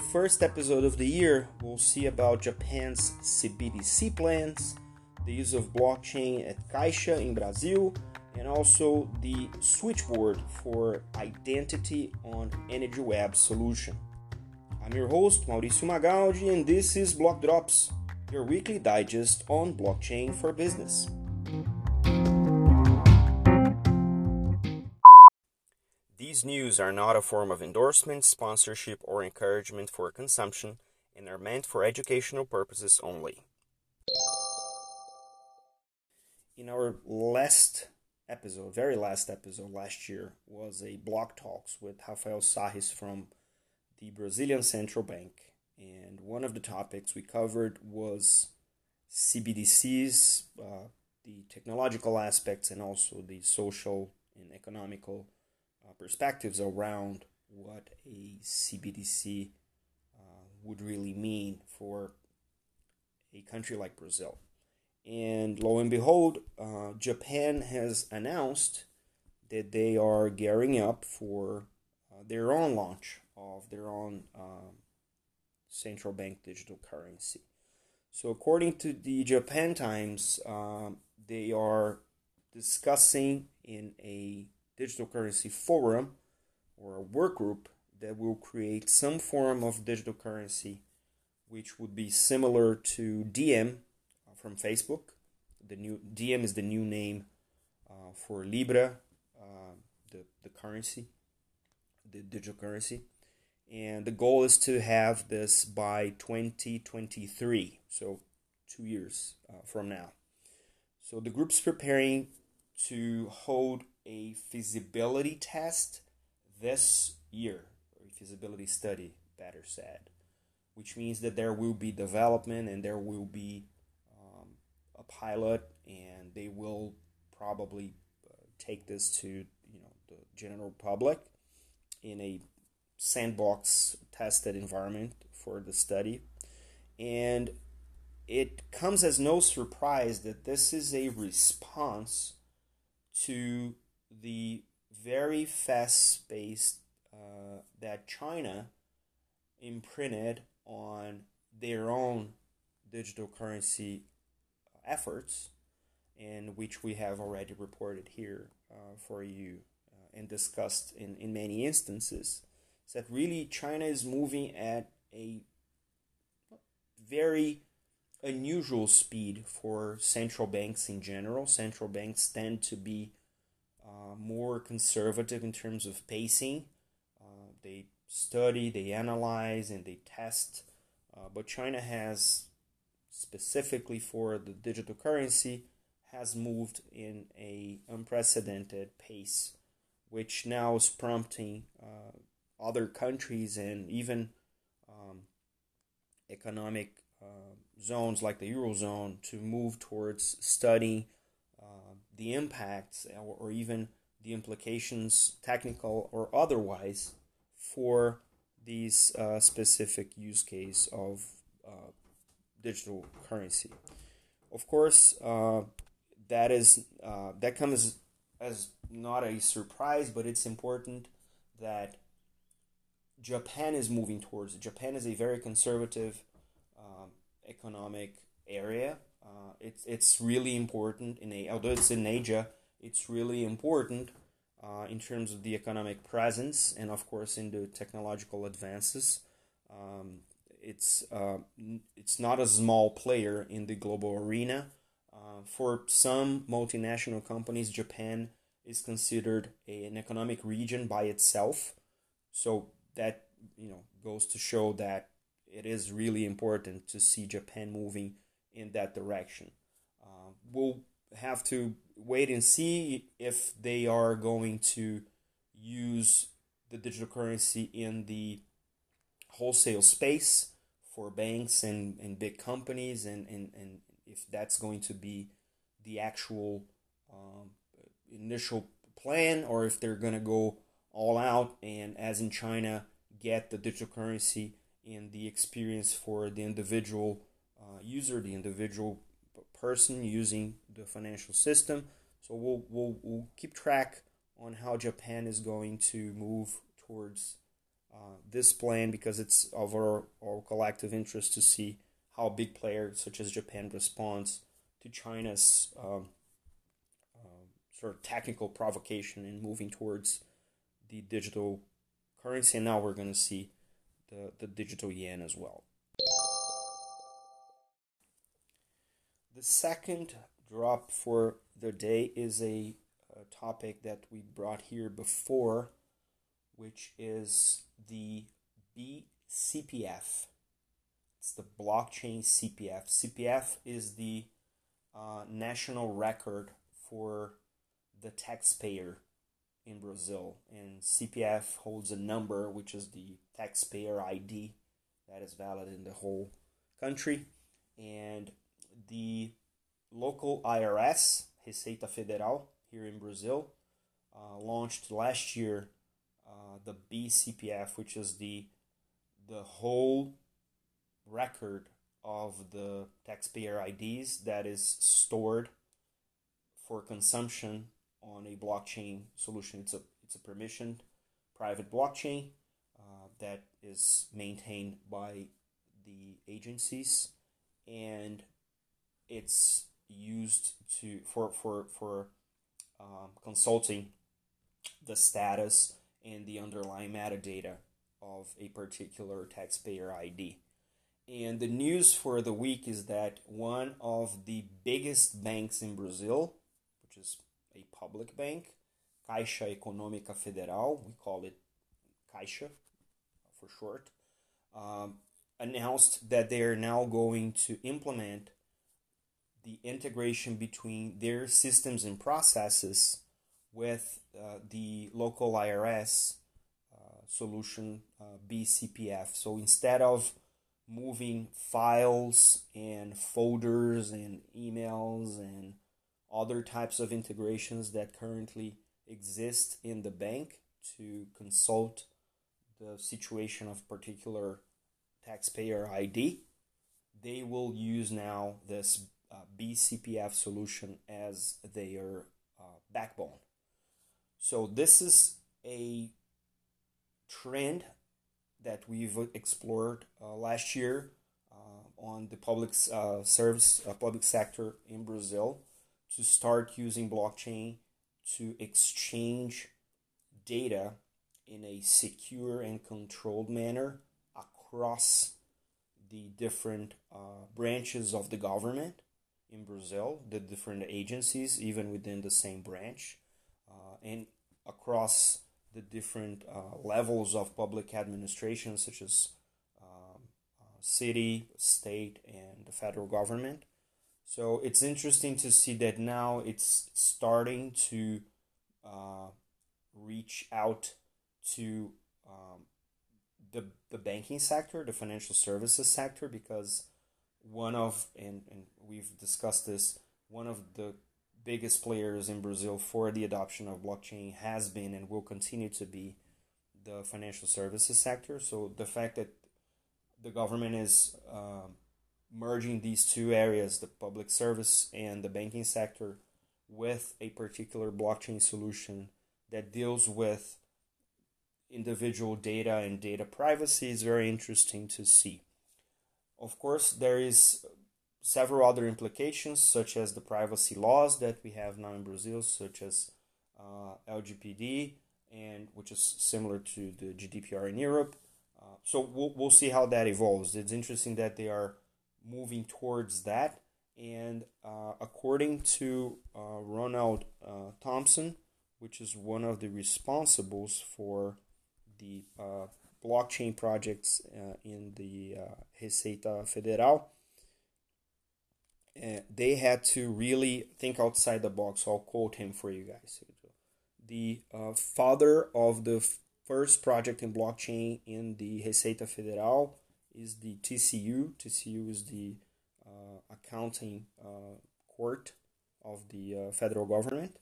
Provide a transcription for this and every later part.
first episode of the year, we'll see about Japan's CBDC plans, the use of blockchain at Caixa in Brazil, and also the switchboard for identity on Energy Web solution. I'm your host, Mauricio Magaldi, and this is Block Drops, your weekly digest on blockchain for business. These news are not a form of endorsement, sponsorship, or encouragement for consumption and are meant for educational purposes only. In our last episode, very last episode last year, was a block talks with Rafael Sarres from the Brazilian Central Bank. And one of the topics we covered was CBDCs, uh, the technological aspects, and also the social and economical uh, perspectives around what a CBDC uh, would really mean for a country like Brazil. And lo and behold, uh, Japan has announced that they are gearing up for uh, their own launch of their own um, central bank digital currency. So, according to the Japan Times, um, they are discussing in a digital currency forum or a work group that will create some form of digital currency which would be similar to Diem uh, from Facebook. The new Diem is the new name uh, for Libra, uh, the, the currency, the digital currency. And the goal is to have this by 2023, so two years uh, from now. So the group's preparing to hold a feasibility test this year, or a feasibility study, better said, which means that there will be development and there will be um, a pilot, and they will probably uh, take this to you know the general public in a sandbox tested environment for the study, and it comes as no surprise that this is a response to the very fast pace uh, that China imprinted on their own digital currency efforts, and which we have already reported here uh, for you uh, and discussed in, in many instances, is that really China is moving at a very unusual speed for central banks in general. Central banks tend to be uh, more conservative in terms of pacing. Uh, they study, they analyze, and they test. Uh, but China has, specifically for the digital currency, has moved in a unprecedented pace, which now is prompting uh, other countries and even um, economic uh, zones like the eurozone to move towards studying the impacts or, even the implications, technical or otherwise, for these uh, specific use case of uh, digital currency. Of course, uh, that is uh, that comes as not a surprise, but it's important that Japan is moving towards. Japan is a very conservative um, economic area uh, it's it's really important in a although it's in Asia, it's really important uh, in terms of the economic presence and of course in the technological advances. Um, it's uh, it's not a small player in the global arena. Uh, for some multinational companies, Japan is considered a, an economic region by itself. So that you know goes to show that it is really important to see Japan moving in that direction. Uh, we'll have to wait and see if they are going to use the digital currency in the wholesale space for banks and, and big companies and, and, and if that's going to be the actual um, initial plan or if they're going to go all out and as in China get the digital currency and the experience for the individual uh, user, the individual person using the financial system. So we'll, we'll, we'll keep track on how Japan is going to move towards uh, this plan because it's of our, our collective interest to see how big player such as Japan responds to China's um, uh, sort of technical provocation in moving towards the digital currency. And now we're going to see the, the digital yen as well. The second drop for the day is a, a topic that we brought here before, which is the BCPF. It's the blockchain CPF. CPF is the uh, national record for the taxpayer in Brazil, and CPF holds a number which is the taxpayer ID that is valid in the whole country, and the local IRS, Receita Federal, here in Brazil, uh, launched last year uh, the BCPF, which is the the whole record of the taxpayer IDs that is stored for consumption on a blockchain solution. It's a it's a permissioned private blockchain uh, that is maintained by the agencies and it's used to for for for um, consulting the status and the underlying metadata of a particular taxpayer ID. And the news for the week is that one of the biggest banks in Brazil, which is a public bank, Caixa Econômica Federal, we call it Caixa for short, um, announced that they are now going to implement the integration between their systems and processes with uh, the local IRS uh, solution uh, BCPF. So instead of moving files and folders and emails and other types of integrations that currently exist in the bank to consult the situation of particular taxpayer ID, they will use now this uh, BCPF solution as their uh, backbone. So this is a trend that we've explored uh, last year uh, on the public uh, service uh, public sector in Brazil to start using blockchain to exchange data in a secure and controlled manner across the different branches of the government in Brazil, the different agencies, even within the same branch, uh, and across the different uh, levels of public administration, such as um, uh, city, state, and the federal government. So it's interesting to see that now it's starting to uh, reach out to um, the, the banking sector, the financial services sector, because one of and, and we've discussed this one of the biggest players in Brazil for the adoption of blockchain has been and will continue to be the financial services sector. So the fact that the government is uh, merging these two areas, the public service and the banking sector, with a particular blockchain solution that deals with individual data and data privacy is very interesting to see. Of course, there is several other implications, such as the privacy laws that we have now in Brazil, such as uh, LGPD, and which is similar to the GDPR in Europe. Uh, so we'll, we'll see how that evolves. It's interesting that they are moving towards that. And uh, according to uh, Ronald uh, Thompson, which is one of the responsibles for the uh, blockchain projects uh, in the uh, Receita Federal, uh, they had to really think outside the box. So I'll quote him for you guys. The uh, father of the first project in blockchain in the Receita Federal is the TCU. TCU is the uh, accounting court of the federal government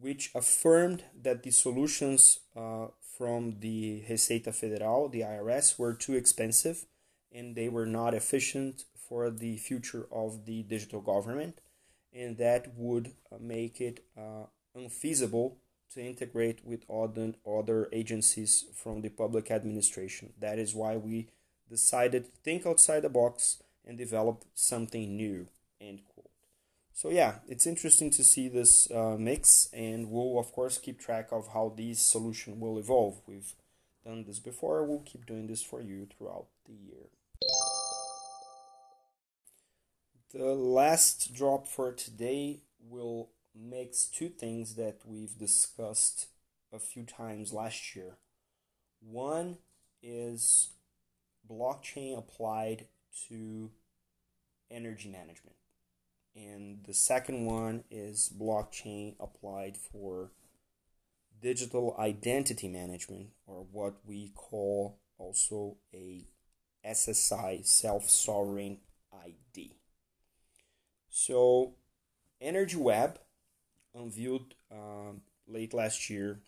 which affirmed that the solutions uh, from the Receita Federal, the IRS, were too expensive and they were not efficient for the future of the digital government, and that would uh, make it uh, unfeasible to integrate with other, other agencies from the public administration. That is why we decided to think outside the box and develop something new. End. So yeah, it's interesting to see this uh, mix, and we'll of course keep track of how this solution will evolve. We've done this before. We'll keep doing this for you throughout the year. The last drop for today will mix two things that we've discussed a few times last year. One is blockchain applied to energy management. And the second one is blockchain applied for digital identity management, or what we call also a SSI self sovereign ID. So, Energy Web unveiled uh, late last year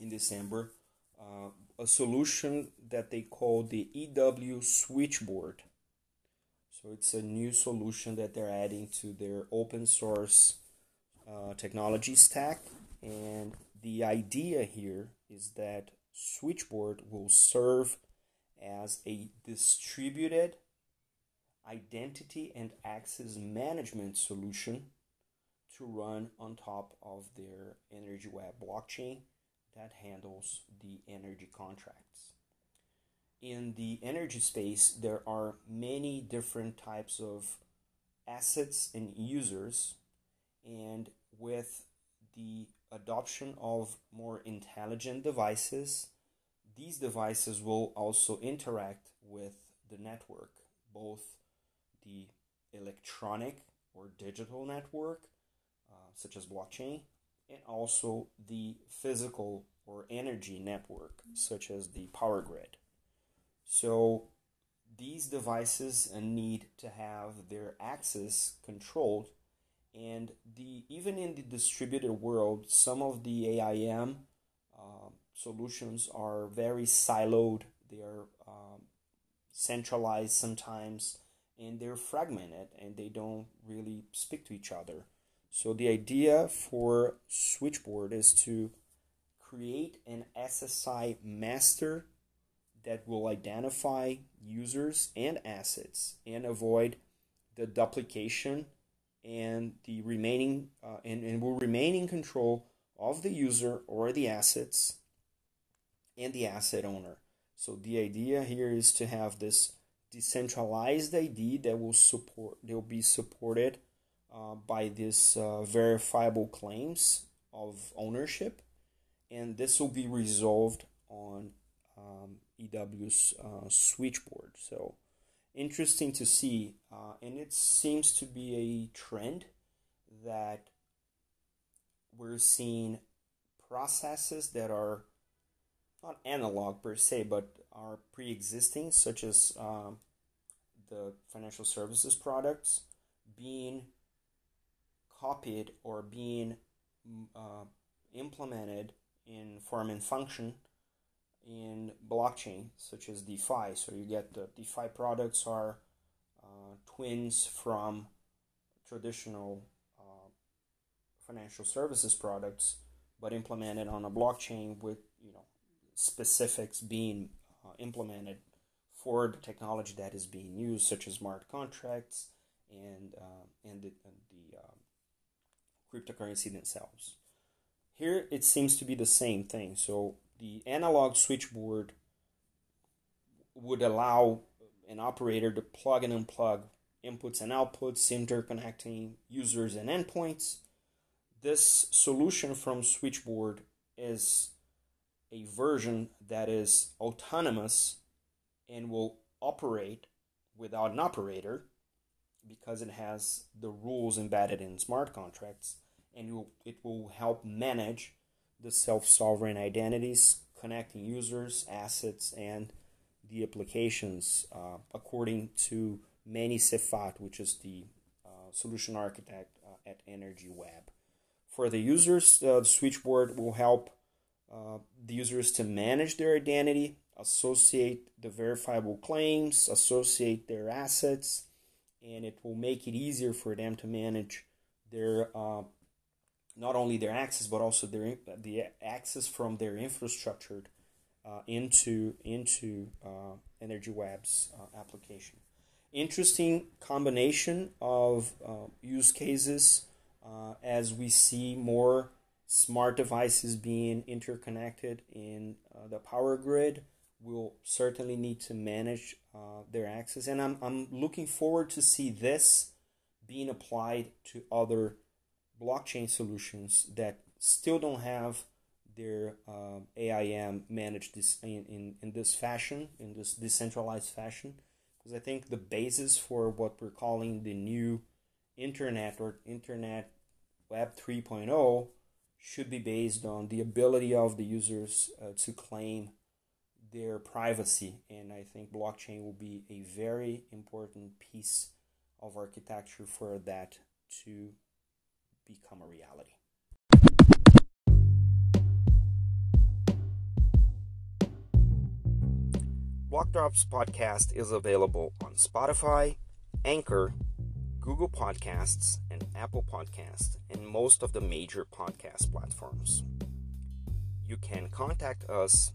in December uh, a solution that they call the EW switchboard. So it's a new solution that they're adding to their open source uh, technology stack. And the idea here is that switchboard will serve as a distributed identity and access management solution to run on top of their Energy Web blockchain that handles the energy contracts. In the energy space, there are many different types of assets and users, and with the adoption of more intelligent devices, these devices will also interact with the network, both the electronic or digital network uh, such as blockchain, and also the physical or energy network, such as the power grid. So these devices need to have their access controlled and the even in the distributed world some of the AIM uh, solutions are very siloed. They are um, centralized sometimes and they're fragmented and they don't really speak to each other. So the idea for Switchboard is to create an SSI master that will identify users and assets and avoid the duplication and the remaining uh, and, and will remain in control of the user or the assets and the asset owner. So the idea here is to have this decentralized ID that will support they will be supported uh, by these uh, verifiable claims of ownership, and this will be resolved on um, EW's uh, switchboard. So interesting to see, uh, and it seems to be a trend that we're seeing processes that are not analog per se, but are pre-existing, such as um, the financial services products, being copied or being uh, implemented in form and function in blockchain, such as DeFi. So you get the DeFi products are uh, twins from traditional uh, financial services products, but implemented on a blockchain with you know specifics being uh, implemented for the technology that is being used, such as smart contracts and uh, and the, and the um, cryptocurrency themselves. Here it seems to be the same thing. So the analog switchboard would allow an operator to plug and unplug inputs and outputs, interconnecting users and endpoints. This solution from Switchboard is a version that is autonomous and will operate without an operator because it has the rules embedded in smart contracts and it will, help manage the self-sovereign identities connecting users, assets, and the applications uh, according to Mani Sefat, which is the uh, solution architect uh, at Energy Web. For the users, uh, the switchboard will help uh, the users to manage their identity, associate the verifiable claims, associate their assets, and it will make it easier for them to manage their uh, not only their access but also their the access from their infrastructure uh, into into uh, Energy Web's uh, application. Interesting combination of uh, use cases uh, as we see more smart devices being interconnected in uh, the power grid. Will certainly need to manage their access, and I'm I'm looking forward to see this being applied to other blockchain solutions that still don't have their uh, AIM managed this in, in, in this fashion, in this decentralized fashion. Because I think the basis for what we're calling the new internet or internet web 3.0 should be based on the ability of the users uh, to claim their privacy. And I think blockchain will be a very important piece of architecture for that to become a reality. Drops podcast is available on Spotify, Anchor, Google Podcasts, and Apple Podcasts, and most of the major podcast platforms. You can contact us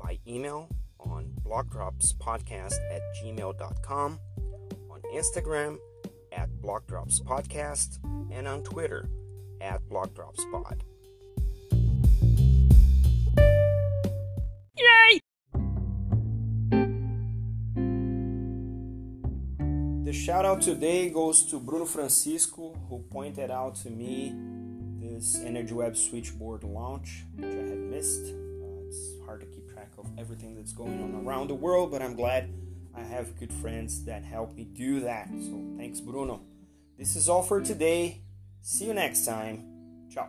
by email on blockdropspodcast at gmail.com, on Instagram at blockdropspodcast, and on Twitter at blockdropspod. Yay! The shout out today goes to Bruno Francisco, who pointed out to me this Energy Web switchboard launch, which I had missed. Uh, it's hard to keep track of everything that's going on around the world, but I'm glad I have good friends that help me do that. So thanks, Bruno. This is all for today. See you next time. Ciao.